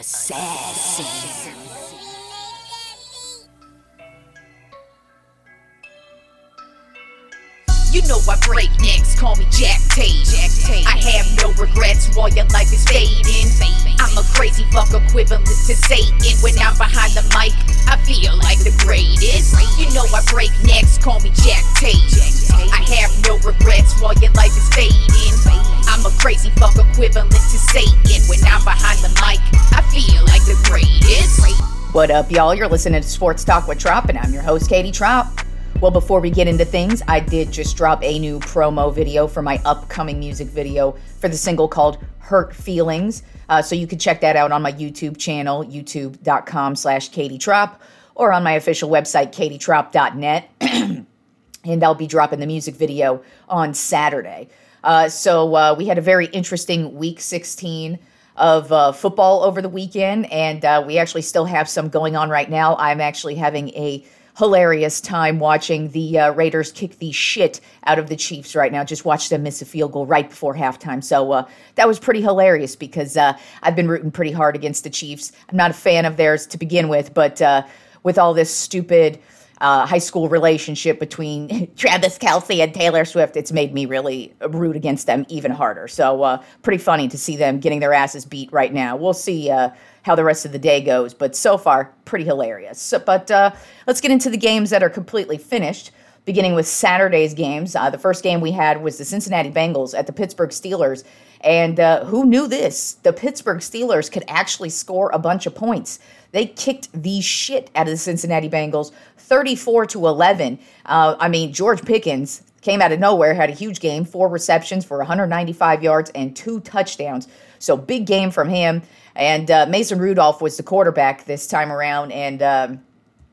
assassin. Break necks, call me Jack Tate. Jack Tate. I have no regrets while your life is fading. I'm a crazy fuck equivalent to Satan. When I'm behind the mic, I feel like the greatest. You know I break necks, call me Jack Tate. I have no regrets while your life is fading. I'm a crazy fuck equivalent to Satan. When I'm behind the mic, I feel like the greatest. What up, y'all? You're listening to Sports Talk with Tropp, and I'm your host, Katie Tropp. Well, before we get into things, I did just drop a new promo video for my upcoming music video for the single called Hurt Feelings. Uh, so you can check that out on my YouTube channel, youtube.com slash Katie or on my official website, katietrop.net. and I'll be dropping the music video on Saturday. Uh, so uh, we had a very interesting week 16 of uh, football over the weekend, and uh, we actually still have some going on right now. I'm actually having a hilarious time watching the uh, Raiders kick the shit out of the Chiefs right now. Just watch them miss a field goal right before halftime. So uh, that was pretty hilarious because uh, I've been rooting pretty hard against the Chiefs. I'm not a fan of theirs to begin with, but uh, with all this stupid. Uh, high school relationship between Travis Kelce and Taylor Swift, it's made me really root against them even harder. So, uh, pretty funny to see them getting their asses beat right now. We'll see how the rest of the day goes. But so far, pretty hilarious. So, but uh, let's get into the games that are completely finished. Beginning with Saturday's games, uh, the first game we had was the Cincinnati Bengals at the Pittsburgh Steelers. And uh, who knew this? The Pittsburgh Steelers could actually score a bunch of points. They kicked the shit out of the Cincinnati Bengals, 34 to 11. Uh, I mean, George Pickens came out of nowhere, had a huge game, four receptions for 195 yards and two touchdowns. So big game from him. And uh, Mason Rudolph was the quarterback this time around, and um,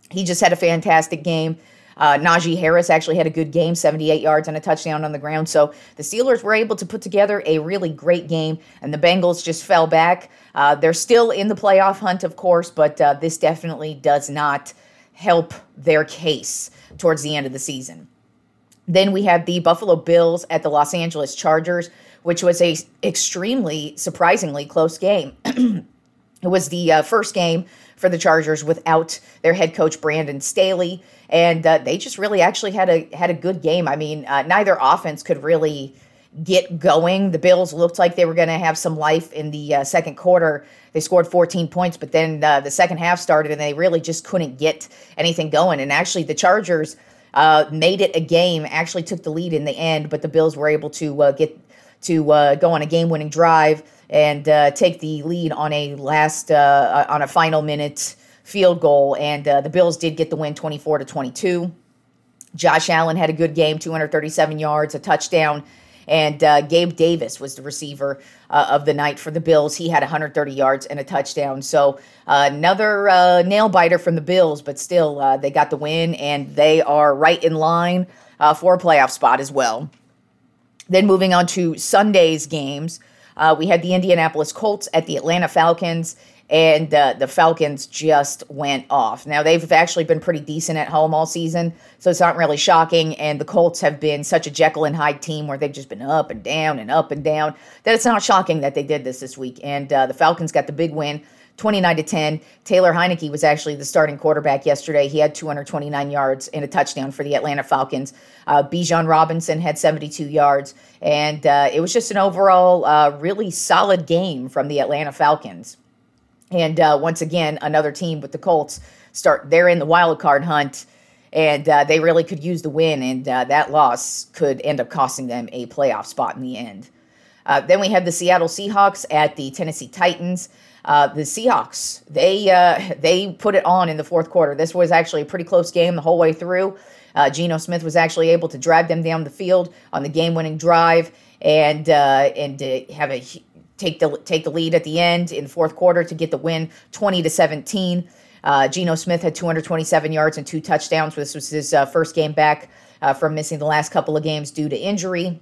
he just had a fantastic game. Uh, Najee Harris actually had a good game, 78 yards and a touchdown on the ground. So the Steelers were able to put together a really great game, and the Bengals just fell back. Uh, they're still in the playoff hunt, of course, but uh, this definitely does not help their case towards the end of the season. Then we have the Buffalo Bills at the Los Angeles Chargers which was a extremely surprisingly close game. it was the uh, first game for the Chargers without their head coach Brandon Staley, and uh, they just really actually had a had a good game. I mean, uh, neither offense could really get going. The Bills looked like they were going to have some life in the uh, second quarter. They scored 14 points, but then uh, the second half started, and they really just couldn't get anything going. And actually, the Chargers. Uh, made it a game, actually took the lead in the end, but the Bills were able to uh, get to uh, go on a game-winning drive and uh, take the lead on a last uh, on a final minute field goal. And uh, the Bills did get the win, 24 to 22. Josh Allen had a good game, 237 yards, a touchdown. And uh, Gabe Davis was the receiver uh, of the night for the Bills. He had 130 yards and a touchdown. So another nail biter from the Bills, but still they got the win, and they are right in line for a playoff spot as well. Then moving on to Sunday's games, uh, we had the Indianapolis Colts at the Atlanta Falcons, and uh, the Falcons just went off. Now, they've actually been pretty decent at home all season, so it's not really shocking. And the Colts have been such a Jekyll and Hyde team where they've just been up and down and up and down that it's not shocking that they did this this week. And uh, the Falcons got the big win 29 to 10. Taylor Heinicke was actually the starting quarterback yesterday. He had 229 yards and a touchdown for the Atlanta Falcons. Uh, Bijan Robinson had 72 yards, and uh, it was just an overall uh, really solid game from the Atlanta Falcons. And uh, once again, another team with the Colts start. They're in the wild card hunt, and uh, they really could use the win, and uh, that loss could end up costing them a playoff spot in the end. Then we had the Seattle Seahawks at the Tennessee Titans. Uh, the Seahawks, they uh, they put it on in the fourth quarter. This was actually a pretty close game the whole way through. Uh, Geno Smith was actually able to drive them down the field on the game-winning drive and uh, and have a take the take the lead at the end in the fourth quarter to get the win, twenty to seventeen. Uh, Geno Smith had 227 yards and two touchdowns. This was his uh, first game back from missing the last couple of games due to injury.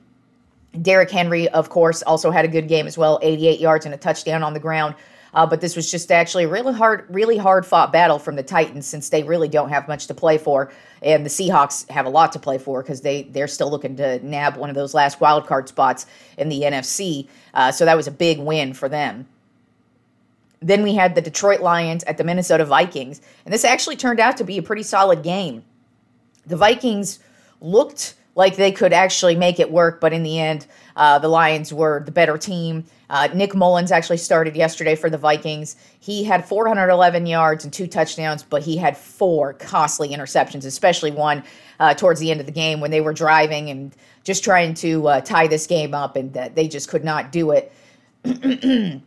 Derrick Henry, of course, also had a good game as well, 88 yards and a touchdown on the ground. Uh, but this was just actually a really hard, really hard fought battle from the Titans since they really don't have much to play for, and the Seahawks have a lot to play for because they they're still looking to nab one of those last wild card spots in the NFC. Uh, so that was a big win for them. Then we had the Detroit Lions at the Minnesota Vikings, and this actually turned out to be a pretty solid game. The Vikings looked like they could actually make it work, but in the end, uh, the Lions were the better team. Uh, Nick Mullens actually started yesterday for the Vikings. He had 411 yards and two touchdowns, but he had four costly interceptions, especially one uh, towards the end of the game when they were driving and just trying to uh, tie this game up, and that they just could not do it.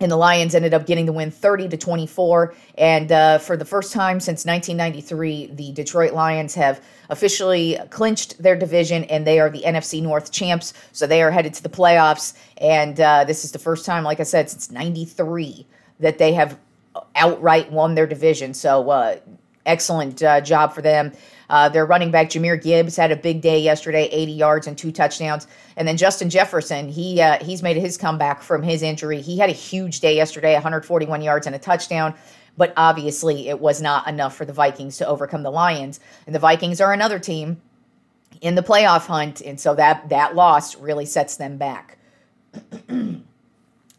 and the Lions ended up getting the win 30 to 24. And uh, for the first time since 1993, the Detroit Lions have officially clinched their division and they are the NFC North champs. So they are headed to the playoffs. And uh, this is the first time, like I said, since 93 that they have outright won their division. So uh, excellent uh, job for them. Uh, their running back Jahmyr Gibbs had a big day yesterday, 80 yards and two touchdowns. And then Justin Jefferson, he uh, he's made his comeback from his injury. He had a huge day yesterday, 141 yards and a touchdown. But obviously, it was not enough for the Vikings to overcome the Lions. And the Vikings are another team in the playoff hunt, and so that that loss really sets them back.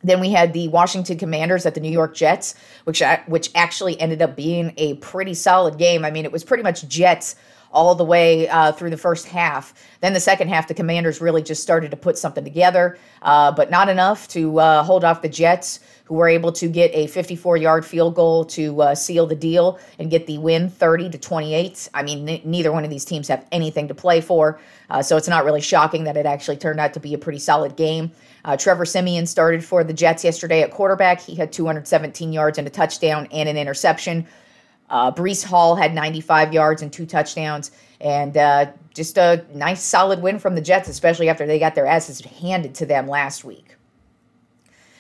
Then we had the Washington Commanders at the New York Jets, which uh, which actually ended up being a pretty solid game. I mean, it was pretty much Jets all the way uh, through the first half. Then the second half, the Commanders really just started to put something together, uh, but not enough to uh, hold off the Jets, who were able to get a 54-yard field goal to uh, seal the deal and get the win, 30 to 28. I mean, n- neither one of these teams have anything to play for, uh, so it's not really shocking that it actually turned out to be a pretty solid game. Uh, Trevor Siemian started for the Jets yesterday at quarterback. He had 217 yards and a touchdown and an interception. Uh, Breece Hall had 95 yards and two touchdowns, and uh, just a nice, solid win from the Jets, especially after they got their asses handed to them last week.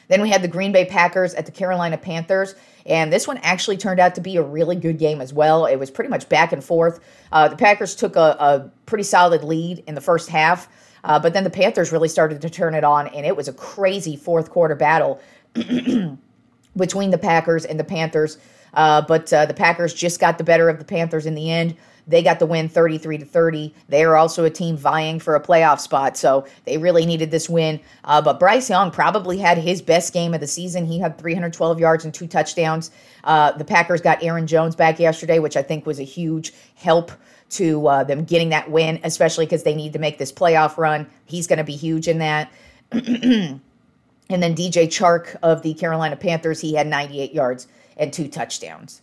Then we had the Green Bay Packers at the Carolina Panthers, and this one actually turned out to be a really good game as well. It was pretty much back and forth. Uh, the Packers took a, a pretty solid lead in the first half. Uh, but then the Panthers really started to turn it on, and it was a crazy fourth quarter battle between the Packers and the Panthers. Uh, but uh, the Packers just got the better of the Panthers in the end. They got the win 33 to 30. They are also a team vying for a playoff spot, so they really needed this win. Uh, but Bryce Young probably had his best game of the season. He had 312 yards and two touchdowns. Uh, the Packers got Aaron Jones back yesterday, which I think was a huge help to uh, them getting that win, especially because they need to make this playoff run. He's going to be huge in that. and then DJ Chark of the Carolina Panthers, he had 98 yards and two touchdowns.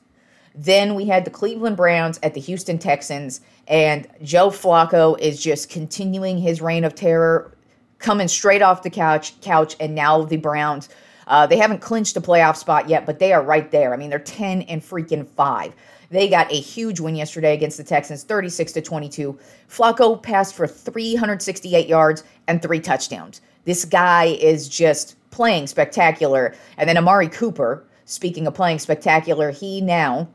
Then we had the Cleveland Browns at the Houston Texans, and Joe Flacco is just continuing his reign of terror, coming straight off the couch, couch, and now the Browns. Uh, they haven't clinched a playoff spot yet, but they are right there. I mean, they're 10 and freaking 5. They got a huge win yesterday against the Texans, 36 to 22. Flacco passed for 368 yards and three touchdowns. This guy is just playing spectacular. And then Amari Cooper, speaking of playing spectacular, he now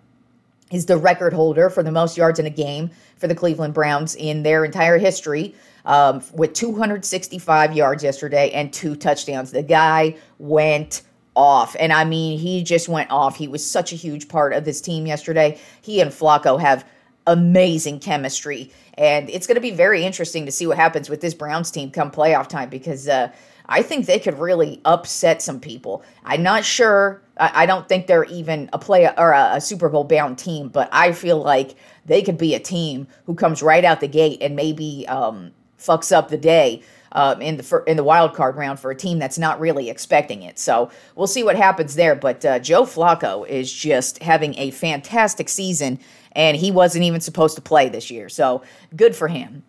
is the record holder for the most yards in a game for the Cleveland Browns in their entire history. Um, with 265 yards yesterday and two touchdowns. The guy went off. And I mean, he just went off. He was such a huge part of this team yesterday. He and Flacco have amazing chemistry. And it's going to be very interesting to see what happens with this Browns team come playoff time because uh, I think they could really upset some people. I'm not sure. I, I don't think they're even a play or a, a Super Bowl bound team, but I feel like they could be a team who comes right out the gate and maybe um, fucks up the day um, in the in the wild card round for a team that's not really expecting it. So we'll see what happens there. But uh, Joe Flacco is just having a fantastic season, and he wasn't even supposed to play this year. So good for him.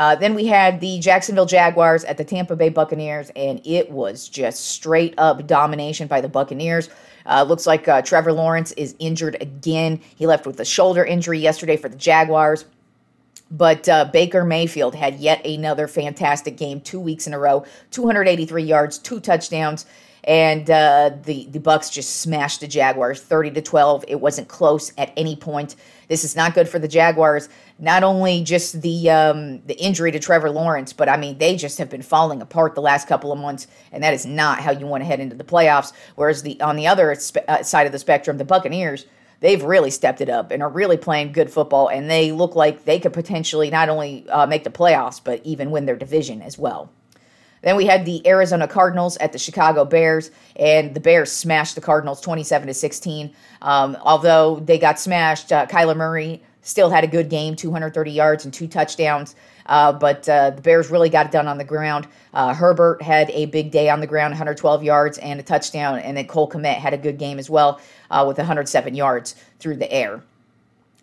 Uh, then we had the Jacksonville Jaguars at the Tampa Bay Buccaneers, and it was just straight up domination by the Buccaneers. Uh, looks like uh, Trevor Lawrence is injured again. He left with a shoulder injury yesterday for the Jaguars. But uh, Baker Mayfield had yet another fantastic game, two weeks in a row, 283 yards, two touchdowns, and uh, the the Bucks just smashed the Jaguars, 30 to 12. It wasn't close at any point. This is not good for the Jaguars. Not only just the um, the injury to Trevor Lawrence, but I mean they just have been falling apart the last couple of months, and that is not how you want to head into the playoffs. Whereas the on the other uh, side of the spectrum, the Buccaneers they've really stepped it up and are really playing good football. And they look like they could potentially not only uh, make the playoffs, but even win their division as well. Then we had the Arizona Cardinals at the Chicago Bears, and the Bears smashed the Cardinals 27 to 16. Um, although they got smashed, uh, Kyler Murray still had a good game 230 yards and two touchdowns. Uh, but uh, the Bears really got it done on the ground. Uh, Herbert had a big day on the ground, 112 yards and a touchdown. And then Cole Kmet had a good game as well uh, with 107 yards through the air.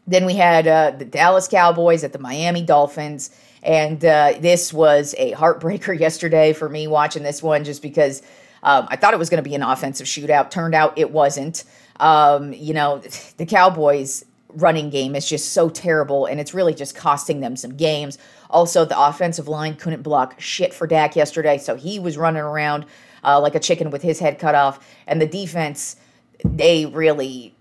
Then we had uh, the Dallas Cowboys at the Miami Dolphins. And uh, this was a heartbreaker yesterday for me watching this one just because um, I thought it was going to be an offensive shootout. Turned out it wasn't. Um, you know, the Cowboys running game is just so terrible, and it's really just costing them some games. Also, the offensive line couldn't block shit for Dak yesterday, so he was running around uh, like a chicken with his head cut off. And the defense, they really,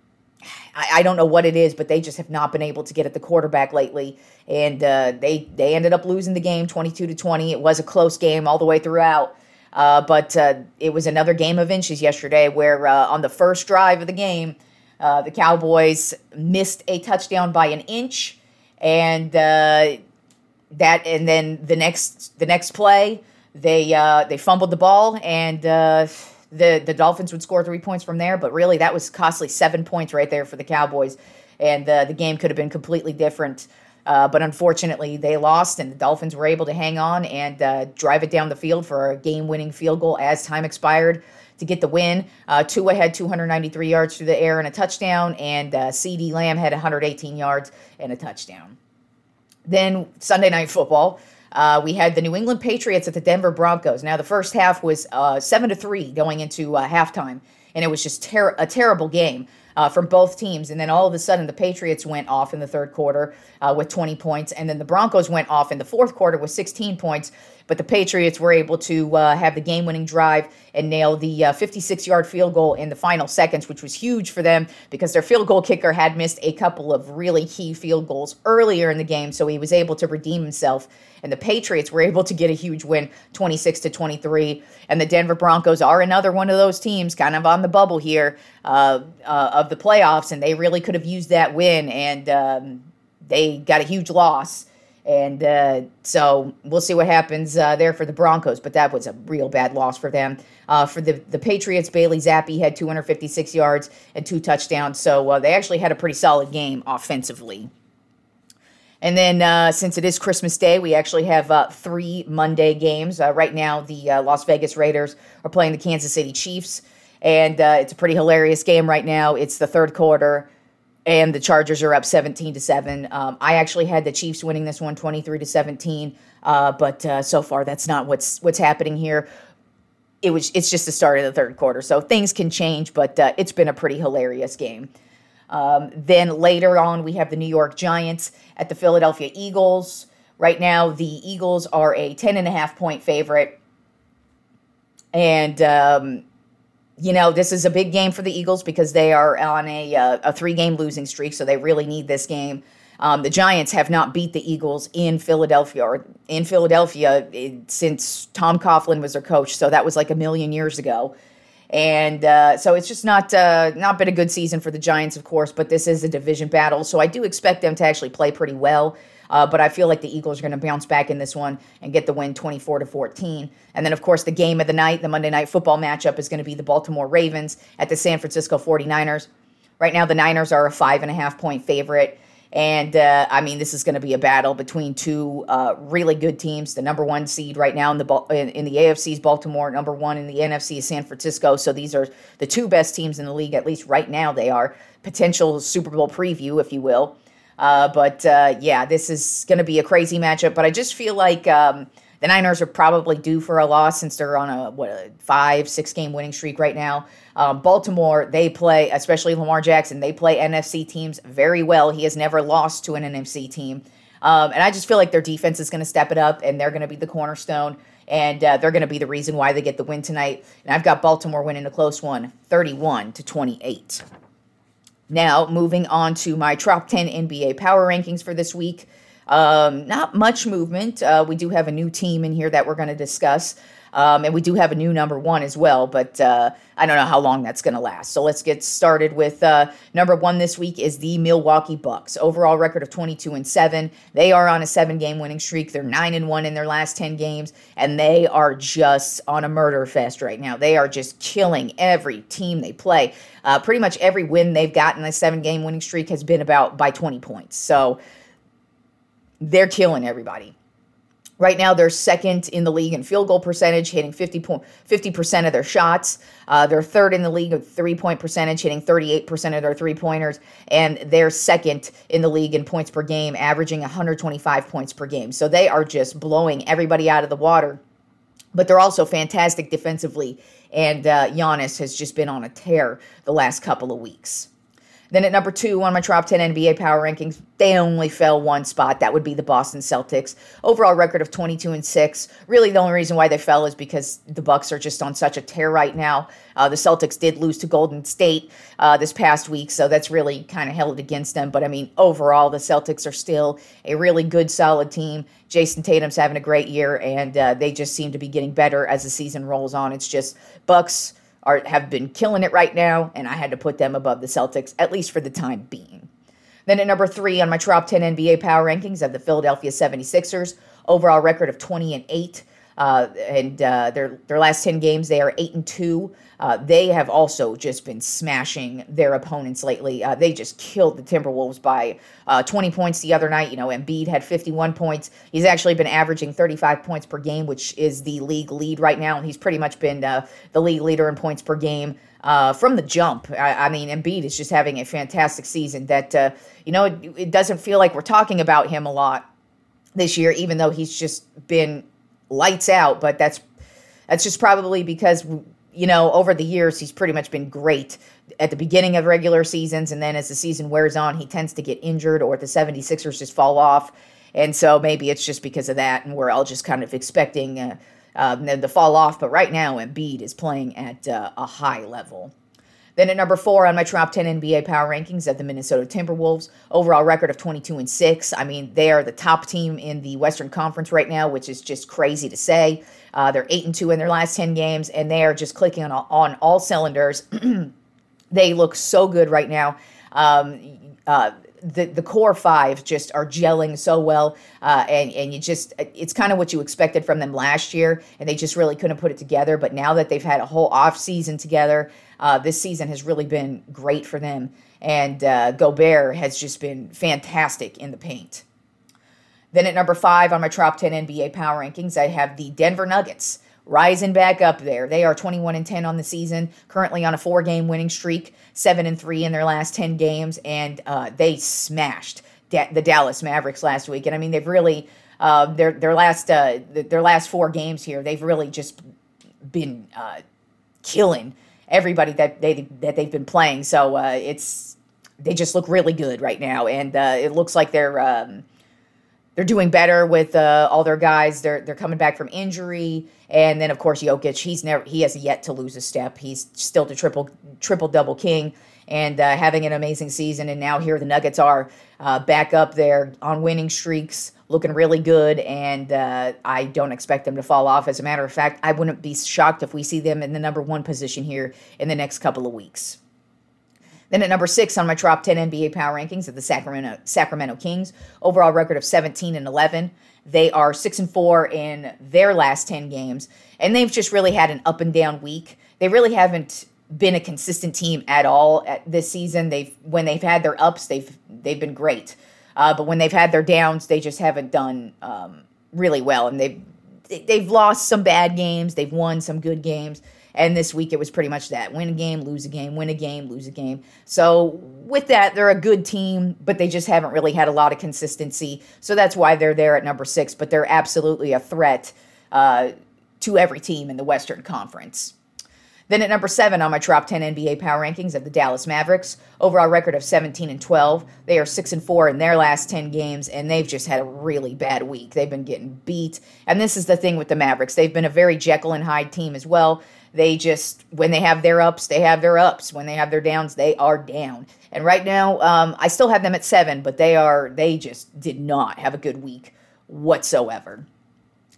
I, I, don't know what it is, but they just have not been able to get at the quarterback lately. And uh, they they ended up losing the game, twenty two to twenty. It was a close game all the way throughout. Uh, but uh, it was another game of inches yesterday, where uh, on the first drive of the game, uh, the Cowboys missed a touchdown by an inch, and uh, that and then the next the next play they uh, they fumbled the ball and uh, the the Dolphins would score three points from there. But really, that was costly seven points right there for the Cowboys, and uh, the game could have been completely different. But unfortunately, they lost, and the Dolphins were able to hang on and drive it down the field for a game-winning field goal as time expired to get the win. Uh, Tua had 293 yards through the air and a touchdown, and uh, CeeDee Lamb had 118 yards and a touchdown. Then Sunday Night Football. Uh, we had the New England Patriots at the Denver Broncos. Now the first half was uh, seven to three going into uh, halftime, and it was just ter- a terrible game uh, from both teams. And then all of a sudden, the Patriots went off in the third quarter uh, with 20 points, and then the Broncos went off in the fourth quarter with 16 points. But the Patriots were able to uh, have the game winning drive and nail the 56 uh, yard field goal in the final seconds, which was huge for them because their field goal kicker had missed a couple of really key field goals earlier in the game. So he was able to redeem himself. And the Patriots were able to get a huge win, 26 to 23. And the Denver Broncos are another one of those teams kind of on the bubble here uh, uh, of the playoffs. And they really could have used that win. And um, they got a huge loss. And uh, so we'll see what happens uh, there for the Broncos, but that was a real bad loss for them. Uh, for the, the Patriots, Bailey Zappe had 256 yards and two touchdowns, so uh, they actually had a pretty solid game offensively. And then uh, since it is Christmas Day, we actually have uh, three Monday games. right now, the Las Vegas Raiders are playing the Kansas City Chiefs, and it's a pretty hilarious game right now. It's the third quarter and the Chargers are up 17 to 7. Um, I actually had the Chiefs winning this one 23 to 17, uh, but uh, so far that's not what's what's happening here. It was it's just the start of the third quarter, so things can change, but uh, it's been a pretty hilarious game. Um, then later on, we have the New York Giants at the Philadelphia Eagles. Right now, the Eagles are a 10 and a half point favorite. And um, you know, this is a big game for the Eagles because they are on a, uh, a three game losing streak, so they really need this game. Um, the Giants have not beat the Eagles in Philadelphia or in Philadelphia it, eh, since Tom Coughlin was their coach, so that was like a million years ago. And uh, so it's just not uh, not been a good season for the Giants, of course. But this is a division battle, so I do expect them to actually play pretty well. Uh, but I feel like the Eagles are going to bounce back in this one and get the win 24 to 14. And then, of course, the game of the night, the Monday night football matchup, is going to be the Baltimore Ravens at the San Francisco 49ers. Right now, the Niners are a five and a half point favorite. And uh, I mean, this is going to be a battle between two uh, really good teams. The number one seed right now in the in, in, the AFC is Baltimore. Number one in the NFC is San Francisco. So these are the two best teams in the league, at least right now. They are potential Super Bowl preview, if you will. Uh, but uh, yeah, this is going to be a crazy matchup. But I just feel like um, the Niners are probably due for a loss since they're on a what a five six game winning streak right now. Um, Baltimore, they play, especially Lamar Jackson, they play NFC teams very well. He has never lost to an NFC team. Um, and I just feel like their defense is going to step it up and they're going to be the cornerstone and uh, they're going to be the reason why they get the win tonight. And I've got Baltimore winning a close one, 31 to 28. Now, moving on to my top 10 NBA power rankings for this week. Um, not much movement. Uh, we do have a new team in here that we're going to discuss. Um, and we do have a new number one as well, but uh, I don't know how long that's going to last. So let's get started with uh, number one this week is the Milwaukee Bucks. Overall record of 22 and 7. They are on a seven game winning streak. They're 9 and 1 in their last 10 games, and they are just on a murder fest right now. They are just killing every team they play. Uh, pretty much every win they've gotten a seven game winning streak has been about by 20 points. So they're killing everybody. Right now, they're second in the league in field goal percentage, hitting 50 percent of their shots. Uh, they're third in the league of three point percentage, hitting 38% of their three pointers. And they're second in the league in points per game, averaging 125 points per game. So they are just blowing everybody out of the water. But they're also fantastic defensively. And uh, Giannis has just been on a tear the last couple of weeks. Then at number two on my top 10 NBA power rankings, they only fell one spot. That would be the Boston Celtics. Overall record of 22 and 6. Really, the only reason why they fell is because the Bucks are just on such a tear right now. Uh, the Celtics did lose to Golden State uh, this past week, so that's really kind of held against them. But I mean, overall, the Celtics are still a really good, solid team. Jayson Tatum's having a great year, and uh, they just seem to be getting better as the season rolls on. It's just Bucks are have been killing it right now, and I had to put them above the Celtics, at least for the time being. Then at number three on my top 10 NBA power rankings of the Philadelphia 76ers, overall record of 20 and 8. Uh, and uh, their their last ten games, they are eight and two. Uh, they have also just been smashing their opponents lately. Uh, they just killed the Timberwolves by uh, 20 points the other night. You know, Embiid had 51 points. He's actually been averaging 35 points per game, which is the league lead right now. And he's pretty much been uh, the league leader in points per game. from the jump, I, I, mean, Embiid is just having a fantastic season. That you know, it, it doesn't feel like we're talking about him a lot this year, even though he's just been lights out, but that's that's just probably because you know over the years he's pretty much been great at the beginning of regular seasons. And then as the season wears on he tends to get injured or the 76ers just fall off. And so maybe it's just because of that and we're all just kind of expecting uh, uh, them to fall off. But right now Embiid is playing at uh, a high level. Then at number four on my top 10 NBA power rankings at the Minnesota Timberwolves, overall record of 22 and 6. I mean, they are the top team in the Western Conference right now, which is just crazy to say. Uh, they're 8 and 2 in their last 10 games, and they are just clicking on all, on all cylinders. they look so good right now. Um, uh, the the core five just are gelling so well, uh, and and you just it's kind of what you expected from them last year, and they just really couldn't put it together. But now that they've had a whole off season together, uh, this season has really been great for them, and uh, Gobert has just been fantastic in the paint. Then at number five on my top ten NBA power rankings, I have the Denver Nuggets rising back up there. They are 21 and 10 on the season, currently on a four game winning streak, 7 and 3 in their last 10 games, and uh, they smashed da- the Dallas Mavericks last week. And I mean, they've really. Uh, their their last uh, their last four games here, they've really just been uh, killing everybody that they that they've been playing. So uh, it's they just look really good right now, and uh, it looks like they're um, they're doing better with uh, all their guys. They're they're coming back from injury, and then of course Jokic. He's never he has yet to lose a step. He's still the triple triple double king and uh, having an amazing season. And now here the Nuggets are uh, back up there on winning streaks, looking really good. And uh, I don't expect them to fall off. As a matter of fact, I wouldn't be shocked if we see them in the number one position here in the next couple of weeks. Then at number six on my top 10 NBA power rankings of the Sacramento Sacramento Kings, overall record of 17 and 11. They are six and four in their last 10 games, and they've just really had an up and down week. They really haven't been a consistent team at all at this season. They've when they've had their ups, they've they've been great, uh, but when they've had their downs, they just haven't done um, really well, and they've they've lost some bad games, they've won some good games. And this week it was pretty much that win a game, lose a game, win a game, lose a game. So, with that, they're a good team, but they just haven't really had a lot of consistency. So, that's why they're there at number six, but they're absolutely a threat uh, to every team in the Western Conference. Then at number seven on my top 10 NBA power rankings of the Dallas Mavericks, overall record of 17 and 12. They are 6 and 4 in their last 10 games, and they've just had a really bad week. They've been getting beat. And this is the thing with the Mavericks. They've been a very Jekyll and Hyde team as well. They just, when they have their ups, they have their ups. When they have their downs, they are down. And right now, um, I still have them at seven, but they are, they just did not have a good week whatsoever.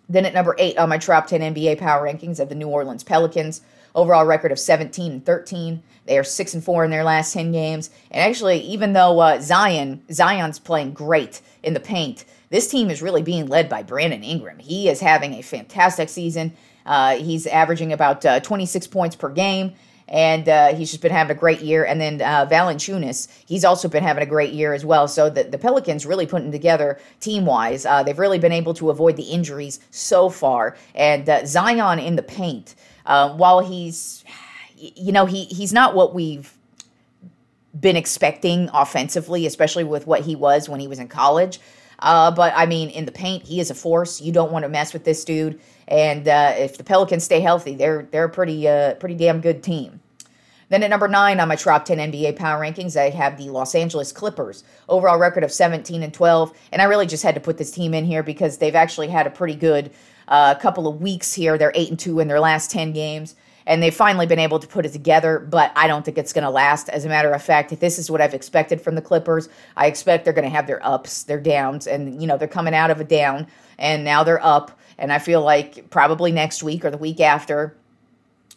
Then at number eight on my top 10 NBA power rankings of the New Orleans Pelicans. Overall record of 17 and 13. They are six and four in their last 10 games. And actually, even though uh, Zion Zion's playing great in the paint, this team is really being led by Brandon Ingram. He is having a fantastic season. Uh, he's averaging about uh, 26 points per game and uh, he's just been having a great year. And then uh, Valanciunas, he's also been having a great year as well. So the, the Pelicans really putting together team wise. Uh, they've really been able to avoid the injuries so far. And uh, Zion in the paint, uh, while he's, you know, he he's not what we've been expecting offensively, especially with what he was when he was in college. Uh, but I mean, in the paint, he is a force. You don't want to mess with this dude. And uh, if the Pelicans stay healthy, they're they're a pretty uh, pretty damn good team. Then at number nine on my top 10 NBA power rankings, I have the Los Angeles Clippers. Overall record of 17 and 12. And I really just had to put this team in here because they've actually had a pretty good uh, couple of weeks here. They're 8 and 2 in their last 10 games. And they've finally been able to put it together, but I don't think it's going to last. As a matter of fact, this is what I've expected from the Clippers. I expect they're going to have their ups, their downs, and, you know, they're coming out of a down, and now they're up. And I feel like probably next week or the week after,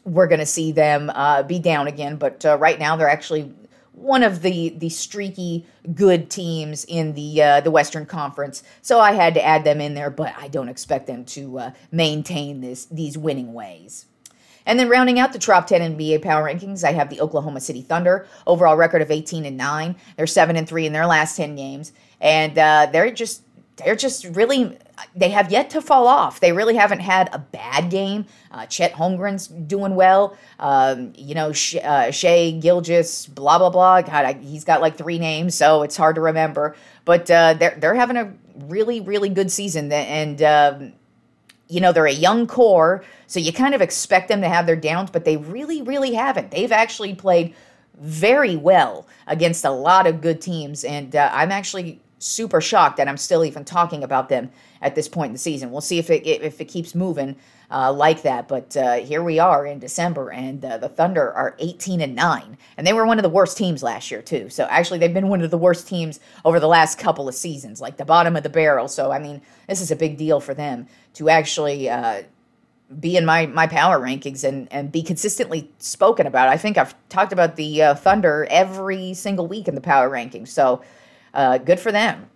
we're going to see them uh, be down again. But uh, right now, they're actually one of the the streaky good teams in the uh, the Western Conference. So I had to add them in there, but I don't expect them to uh, maintain this these winning ways. And then rounding out the top 10 NBA power rankings, I have the Oklahoma City Thunder, overall record of 18 and 9. They're 7 and 3 in their last 10 games, and uh, they're just they're just really they have yet to fall off. They really haven't had a bad game. Uh, Chet Holmgren's doing well. Um, you know, Sh- uh, Shai Gilgeous, blah blah blah. God, I, he's got like three names, so it's hard to remember. But uh, they're they're having a really really good season, and um, you know they're a young core, so you kind of expect them to have their downs, but they really really haven't. They've actually played very well against a lot of good teams, and uh, I'm actually super shocked that I'm still even talking about them at this point in the season. We'll see if it if it keeps moving uh, like that. But uh, here we are in December, and uh, the Thunder are 18 and nine, and they were one of the worst teams last year too. So actually, they've been one of the worst teams over the last couple of seasons, like the bottom of the barrel. So I mean, this is a big deal for them to actually. Uh, be in my, my power rankings and, and be consistently spoken about. I think I've talked about the uh, Thunder every single week in the power rankings. So uh, good for them.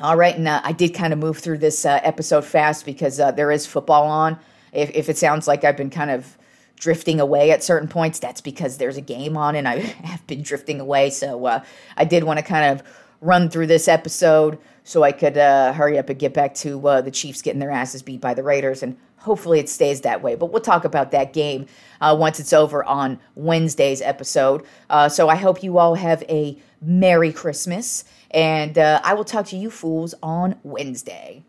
All right, and uh, I did kind of move through this uh, episode fast because uh, there is football on. If, if it sounds like I've been kind of drifting away at certain points, that's because there's a game on and I have been drifting away. So uh, I did want to kind of run through this episode so I could uh, hurry up and get back to uh, the Chiefs getting their asses beat by the Raiders. And hopefully it stays that way. But we'll talk about that game uh, once it's over on Wednesday's episode. So I hope you all have a Merry Christmas. And uh, I will talk to you fools on Wednesday.